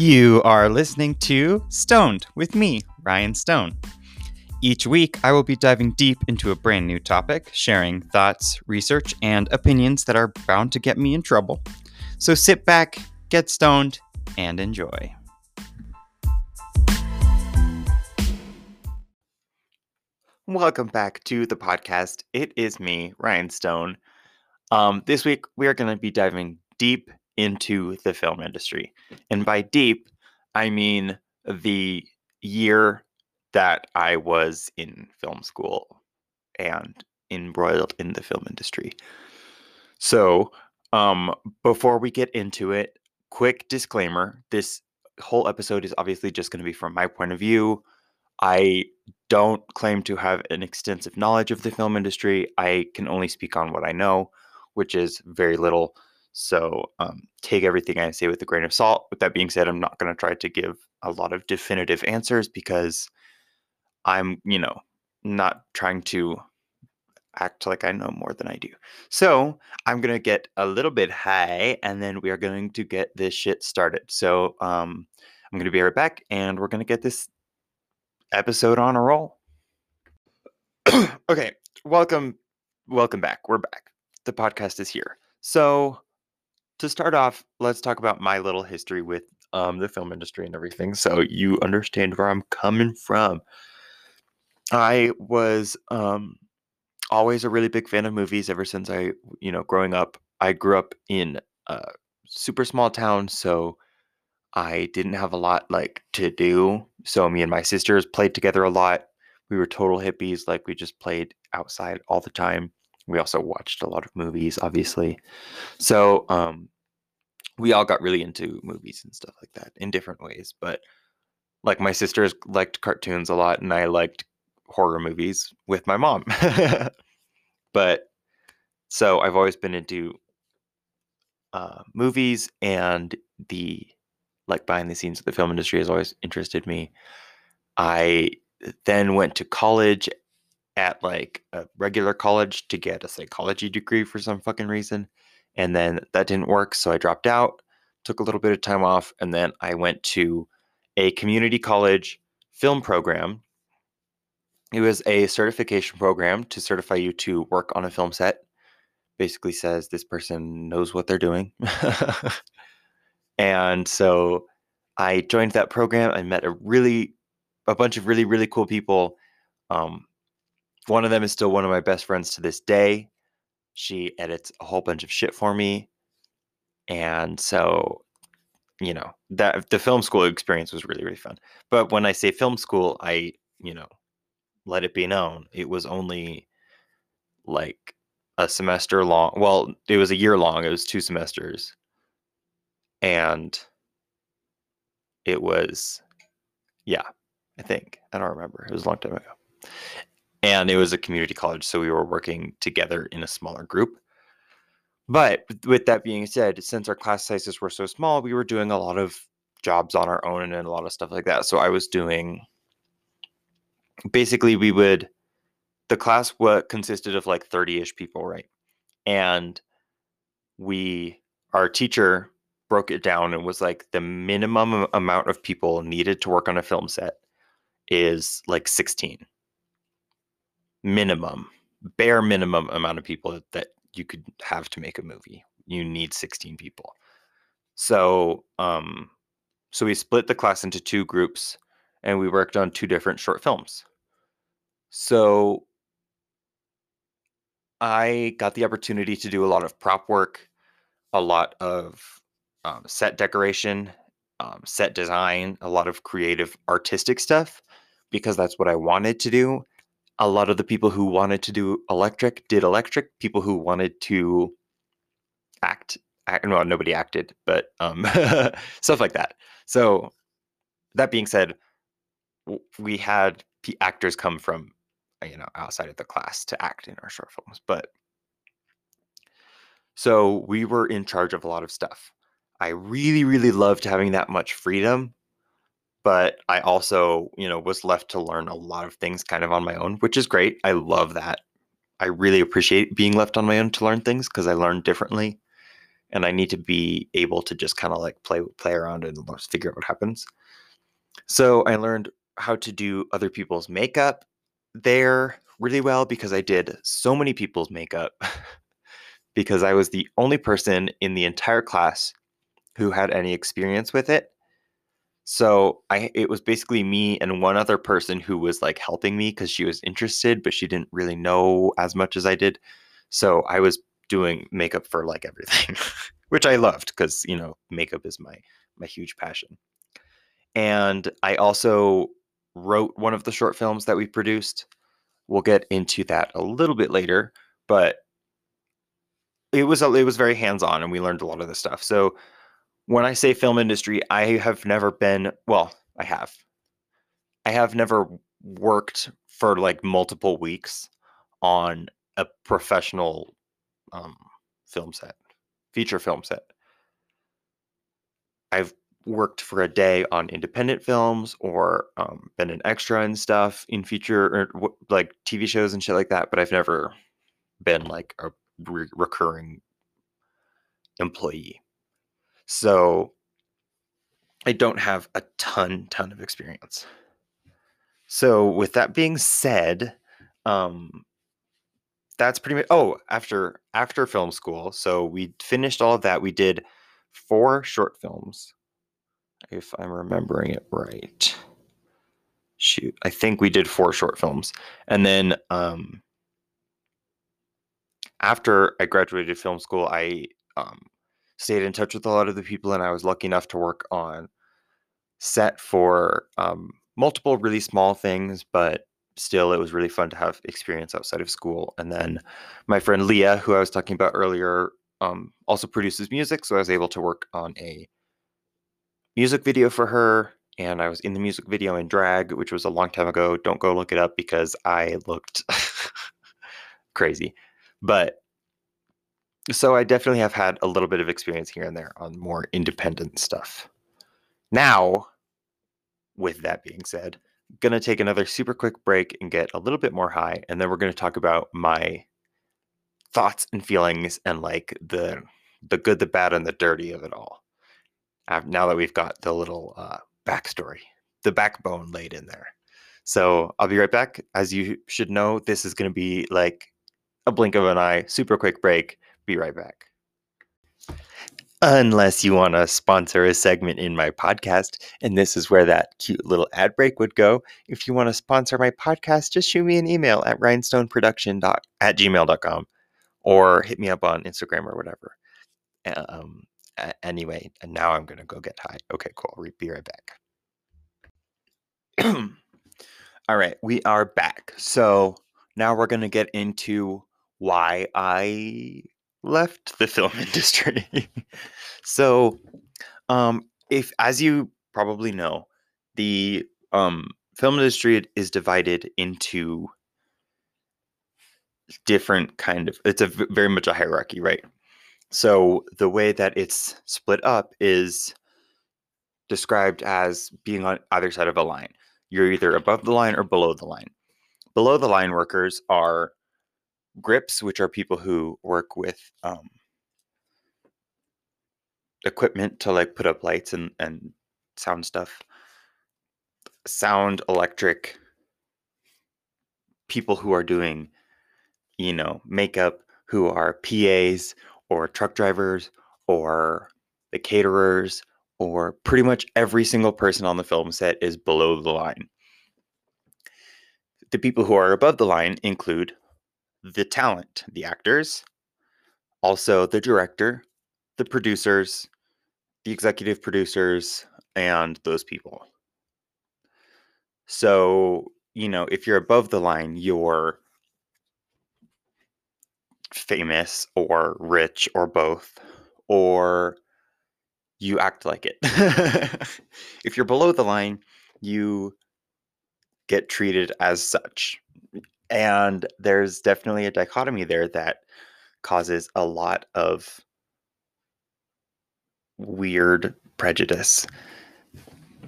You are listening to Stoned with me, Ryan Stone. Each week, I will be diving deep into a brand new topic, sharing thoughts, research, and opinions that are bound to get me in trouble. So sit back, get stoned, and enjoy. Welcome back to the podcast. It is me, Ryan Stone. Um, this week, we are going to be diving deep into the film industry. And by deep, I mean the year that I was in film school and embroiled in the film industry. So, um, before we get into it, quick disclaimer this whole episode is obviously just going to be from my point of view. I don't claim to have an extensive knowledge of the film industry. I can only speak on what I know, which is very little. So um, take everything I say with a grain of salt. With that being said, I'm not going to try to give a lot of definitive answers because I'm, you know, not trying to act like I know more than I do. So I'm going to get a little bit high and then we are going to get this shit started. So um, I'm going to be right back and we're going to get this episode on a roll. okay, welcome. Welcome back. We're back. The podcast is here. So to start off, let's talk about my little history with um, the film industry and everything, so you understand where I'm coming from. I was um, always a really big fan of movies ever since I, you know, growing up. I grew up in a super small town, so I didn't have a lot like to do. So me and my sisters played together a lot. We were total hippies, like we just played outside all the time we also watched a lot of movies, obviously. So um, we all got really into movies and stuff like that in different ways. But like my sisters liked cartoons a lot, and I liked horror movies with my mom. but so I've always been into uh, movies and the like behind the scenes of the film industry has always interested me. I then went to college at like a regular college to get a psychology degree for some fucking reason. And then that didn't work. So I dropped out, took a little bit of time off, and then I went to a community college film program. It was a certification program to certify you to work on a film set. Basically says this person knows what they're doing. and so I joined that program. I met a really, a bunch of really, really cool people. Um, one of them is still one of my best friends to this day. She edits a whole bunch of shit for me. And so, you know, that the film school experience was really, really fun. But when I say film school, I, you know, let it be known it was only like a semester long. Well, it was a year long, it was two semesters. And it was, yeah, I think. I don't remember. It was a long time ago and it was a community college so we were working together in a smaller group. But with that being said since our class sizes were so small we were doing a lot of jobs on our own and a lot of stuff like that. So i was doing basically we would the class what consisted of like 30ish people right? And we our teacher broke it down and was like the minimum amount of people needed to work on a film set is like 16 minimum, bare minimum amount of people that you could have to make a movie. You need 16 people. So, um, so we split the class into two groups and we worked on two different short films. So I got the opportunity to do a lot of prop work, a lot of um, set decoration, um, set design, a lot of creative artistic stuff because that's what I wanted to do a lot of the people who wanted to do electric did electric. People who wanted to act, act well, nobody acted, but um, stuff like that. So that being said, we had actors come from you know outside of the class to act in our short films, but so we were in charge of a lot of stuff. I really, really loved having that much freedom but I also, you know, was left to learn a lot of things kind of on my own, which is great. I love that. I really appreciate being left on my own to learn things because I learn differently. and I need to be able to just kind of like play play around and figure out what happens. So I learned how to do other people's makeup there really well because I did so many people's makeup because I was the only person in the entire class who had any experience with it. So I it was basically me and one other person who was like helping me because she was interested, but she didn't really know as much as I did. So I was doing makeup for like everything, which I loved because you know makeup is my my huge passion. And I also wrote one of the short films that we produced. We'll get into that a little bit later, but it was a, it was very hands on, and we learned a lot of this stuff. So when I say film industry, I have never been, well, I have. I have never worked for like multiple weeks on a professional um, film set, feature film set. I've worked for a day on independent films or um, been an extra and stuff in feature or like TV shows and shit like that, but I've never been like a re- recurring employee. So I don't have a ton, ton of experience. So with that being said, um, that's pretty much. Oh, after after film school, so we finished all of that. We did four short films, if I'm remembering it right. Shoot, I think we did four short films, and then um, after I graduated film school, I um, stayed in touch with a lot of the people, and I was lucky enough to work on set for um, multiple really small things, but still, it was really fun to have experience outside of school. And then my friend Leah, who I was talking about earlier, um, also produces music, so I was able to work on a music video for her. And I was in the music video in drag, which was a long time ago. Don't go look it up because I looked crazy. But so I definitely have had a little bit of experience here and there on more independent stuff. Now, with that being said, going to take another super quick break and get a little bit more high and then we're going to talk about my thoughts and feelings and like the the good, the bad and the dirty of it all. Now that we've got the little uh, backstory, the backbone laid in there. So I'll be right back. As you should know, this is going to be like a blink of an eye, super quick break be right back. Unless you want to sponsor a segment in my podcast, and this is where that cute little ad break would go. If you want to sponsor my podcast, just shoot me an email at rhinestoneproduction at gmail.com or hit me up on Instagram or whatever. Um, anyway, and now I'm going to go get high. Okay, cool. Be right back. All right, we are back. So now we're going to get into why I left the film industry. so, um, if as you probably know, the um, film industry is divided into different kind of it's a very much a hierarchy right? So the way that it's split up is described as being on either side of a line. You're either above the line or below the line. Below the line workers are grips, which are people who work with um, equipment to like put up lights and, and sound stuff, sound, electric, people who are doing, you know, makeup, who are PAs or truck drivers or the caterers or pretty much every single person on the film set is below the line. The people who are above the line include the talent, the actors, also the director, the producers, the executive producers, and those people. So, you know, if you're above the line, you're famous or rich or both, or you act like it. if you're below the line, you get treated as such and there's definitely a dichotomy there that causes a lot of weird prejudice.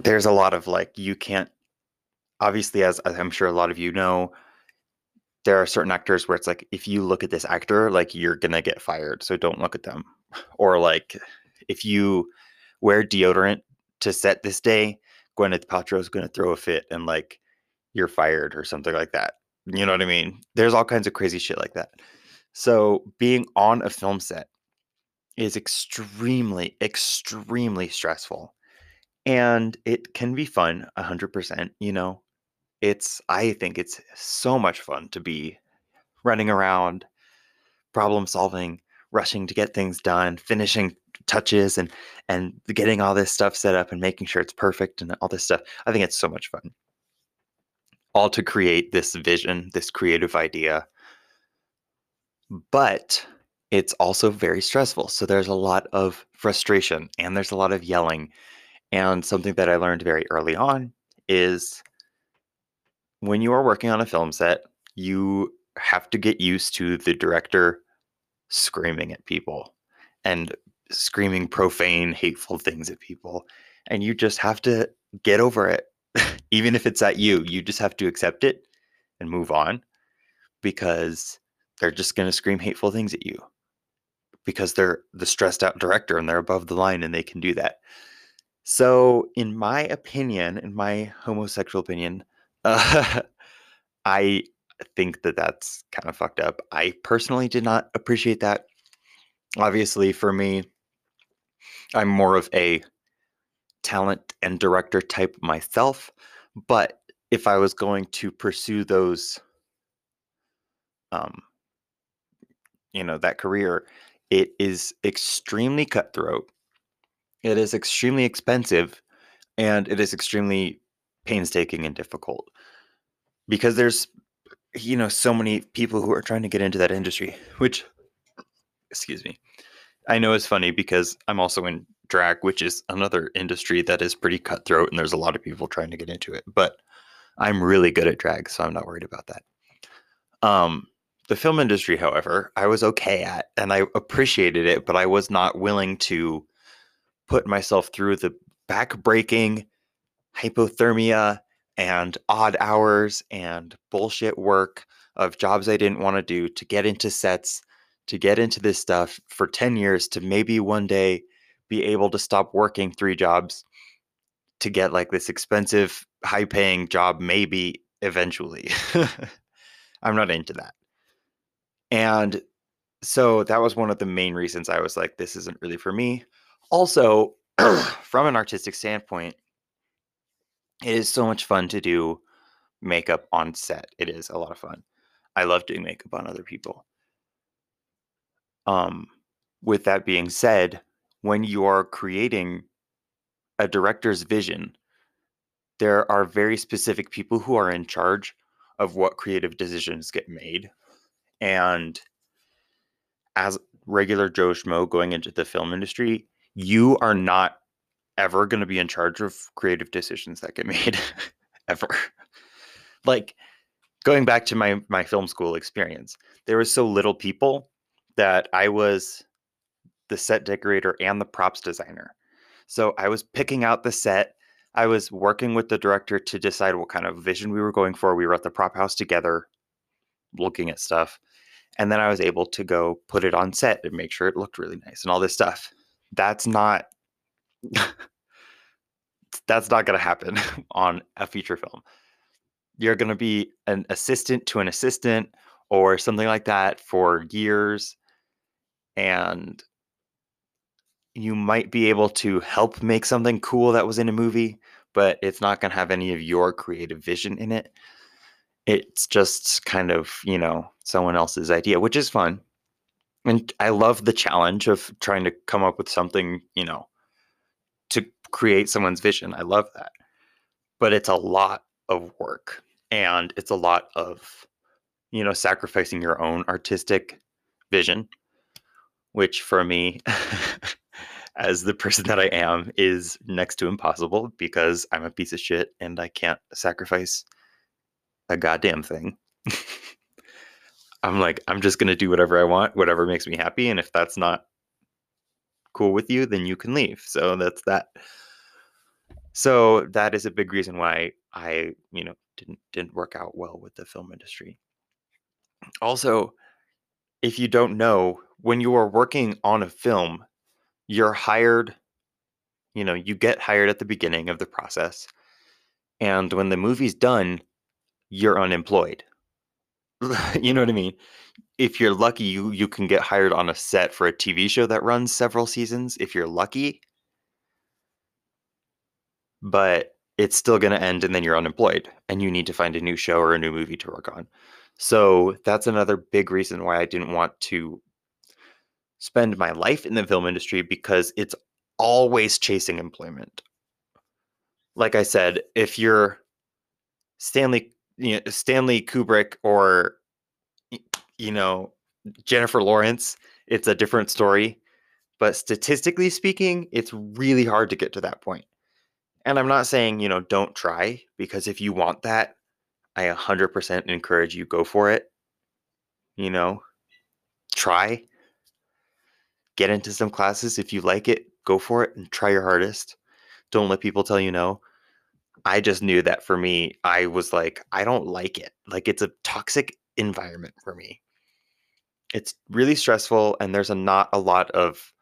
There's a lot of like, you can't, obviously, as, I'm sure a lot of you know, there are certain actors where it's like, if you look at this actor, like you're going to get fired. So don't look at them. or like if you wear deodorant to set this day, Gwyneth Paltrow is going to throw a fit and like you're fired or something like that. You know what I mean? There's all kinds of crazy shit like that. So being on a film set is extremely, extremely stressful. And it can be fun 100%. You know, it's, I think it's so much fun to be running around, problem solving, rushing to get things done, finishing touches and and getting all this stuff set up and making sure it's perfect and all this stuff. I think it's so much fun. All to create this vision, this creative idea. But it's also very stressful. So there's a lot of frustration and there's a lot of yelling. And something that I learned very early on is when you are working on a film set, you have to get used to the director screaming at people and screaming profane, hateful things at people. And you just have to get over it. Even if it's at you, you just have to accept it and move on because they're just going to scream hateful things at you because they're the stressed out director and they're above the line and they can do that. So, in my opinion, in my homosexual opinion, uh, I think that that's kind of fucked up. I personally did not appreciate that. Obviously, for me, I'm more of a talent and director type myself, but if I was going to pursue those um you know that career, it is extremely cutthroat. It is extremely expensive and it is extremely painstaking and difficult because there's you know so many people who are trying to get into that industry which excuse me I know it's funny because I'm also in drag, which is another industry that is pretty cutthroat, and there's a lot of people trying to get into it. But I'm really good at drag, so I'm not worried about that. Um, the film industry, however, I was okay at, and I appreciated it, but I was not willing to put myself through the back-breaking hypothermia and odd hours and bullshit work of jobs I didn't want to do to get into sets to get into this stuff for 10 years to maybe one day be able to stop working three jobs to get like this expensive, high paying job, maybe eventually. I'm not into that. And so that was one of the main reasons I was like, this isn't really for me. Also, from an artistic standpoint, it is so much fun to do makeup on set. It is a lot of fun. I love doing makeup on other people. Um, with that being said, when you are creating a director's vision, there are very specific people who are in charge of what creative decisions get made. And as regular Joe Schmo going into the film industry, you are not ever going to be in charge of creative decisions that get made ever. like going back to my my film school experience, there was so little people that I was the set decorator and the props designer. So I was picking out the set. I was working with the director to decide what kind of vision we were going for. We were at the prop house together looking at stuff. And then I was able to go put it on set and make sure it looked really nice and all this stuff. That's not that's not going to happen on a feature film. You're going to be an assistant to an assistant or something like that for years and you might be able to help make something cool that was in a movie, but it's not going to have any of your creative vision in it. It's just kind of, you know, someone else's idea, which is fun. And I love the challenge of trying to come up with something, you know, to create someone's vision. I love that. But it's a lot of work and it's a lot of, you know, sacrificing your own artistic vision which for me, as the person that I am, is next to impossible because I'm a piece of shit and I can't sacrifice a goddamn thing. I'm like, I'm just going to do whatever I want, whatever makes me happy. And if that's not cool with you, then you can leave. So that's that. So that is a big reason why I, you know, didn't didn't work out well with the film industry. Also, if you don't know when you are working on a film, you're hired, you know, you get hired at the beginning of the process. And when the movie's done, you're unemployed. you know what I mean? If you're lucky, you you can get hired on a set for a TV show that runs several seasons if you're lucky. But it's still going to end and then you're unemployed and you need to find a new show or a new movie to work on. So that's another big reason why I didn't want to spend my life in the film industry because it's always chasing employment. Like I said, if you're Stanley you know, Stanley Kubrick or you know Jennifer Lawrence, it's a different story. But statistically speaking, it's really hard to get to that point. And I'm not saying, you know, don't try because if you want that, I 100% encourage you go for it. You know, try get into some classes if you like it go for it and try your hardest. Don't let people tell you no. I just knew that for me i was like i don't like it. Like it's a toxic environment for me. It's really stressful and there's a not a lot of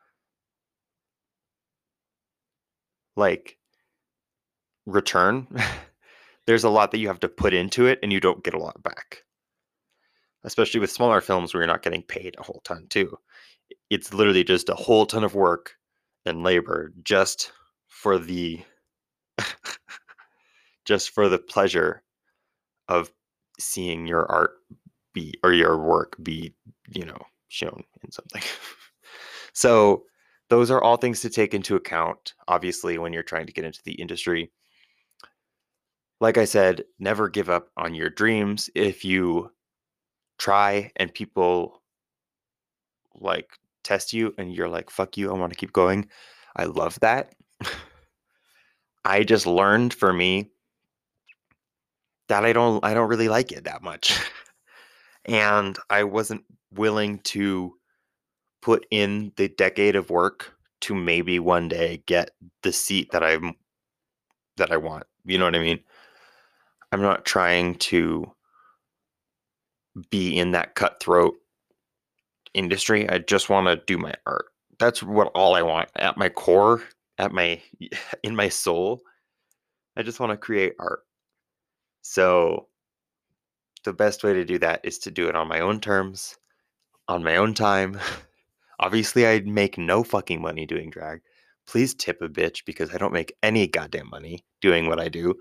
like return. There's a lot that you have to put into it and you don't get a lot back. Especially with smaller films where you're not getting paid a whole ton too it's literally just a whole ton of work and labor just for the just for the pleasure of seeing your art be or your work be you know shown in something. So those are all things to take into account obviously when you're trying to get into the industry. Like i said never give up on your dreams if you try and people like test you and you're like, fuck you, I want to keep going. I love that. I just learned for me that I don't I don't really like it that much. and I wasn't willing to put in the decade of work to maybe one day get the seat that I'm that I want. You know what I mean? I'm not trying to be in that cutthroat industry. I just want to do my art. That's what all I want at my core, at my in my soul. I just want to create art. So the best way to do that is to do it on my own terms, on my own time. Obviously, I make no fucking money doing drag. Please tip a bitch because I don't make any goddamn money doing what I do.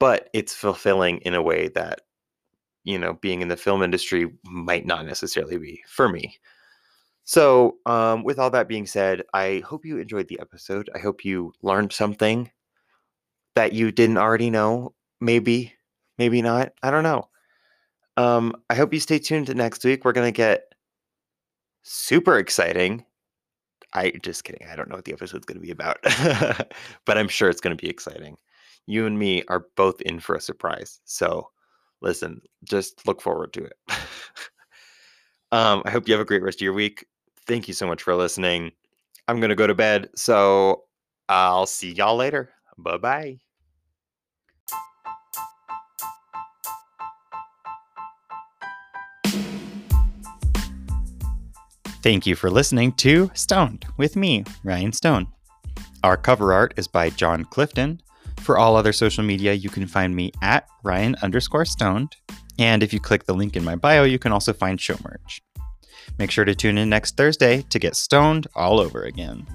But it's fulfilling in a way that you know, being in the film industry might not necessarily be for me. So, um, with all that being said, I hope you enjoyed the episode. I hope you learned something that you didn't already know. Maybe, maybe not. I don't know. Um, I hope you stay tuned to next week. We're going to get super exciting. I just kidding. I don't know what the episode's going to be about, but I'm sure it's going to be exciting. You and me are both in for a surprise. So, listen, just look forward to it. um, I hope you have a great rest of your week. Thank you so much for listening. I'm going to go to bed. So I'll see y'all later. Bye bye. Thank you for listening to Stoned with me, Ryan Stone. Our cover art is by John Clifton, for all other social media, you can find me at Ryan underscore stoned. And if you click the link in my bio, you can also find show merch. Make sure to tune in next Thursday to get stoned all over again.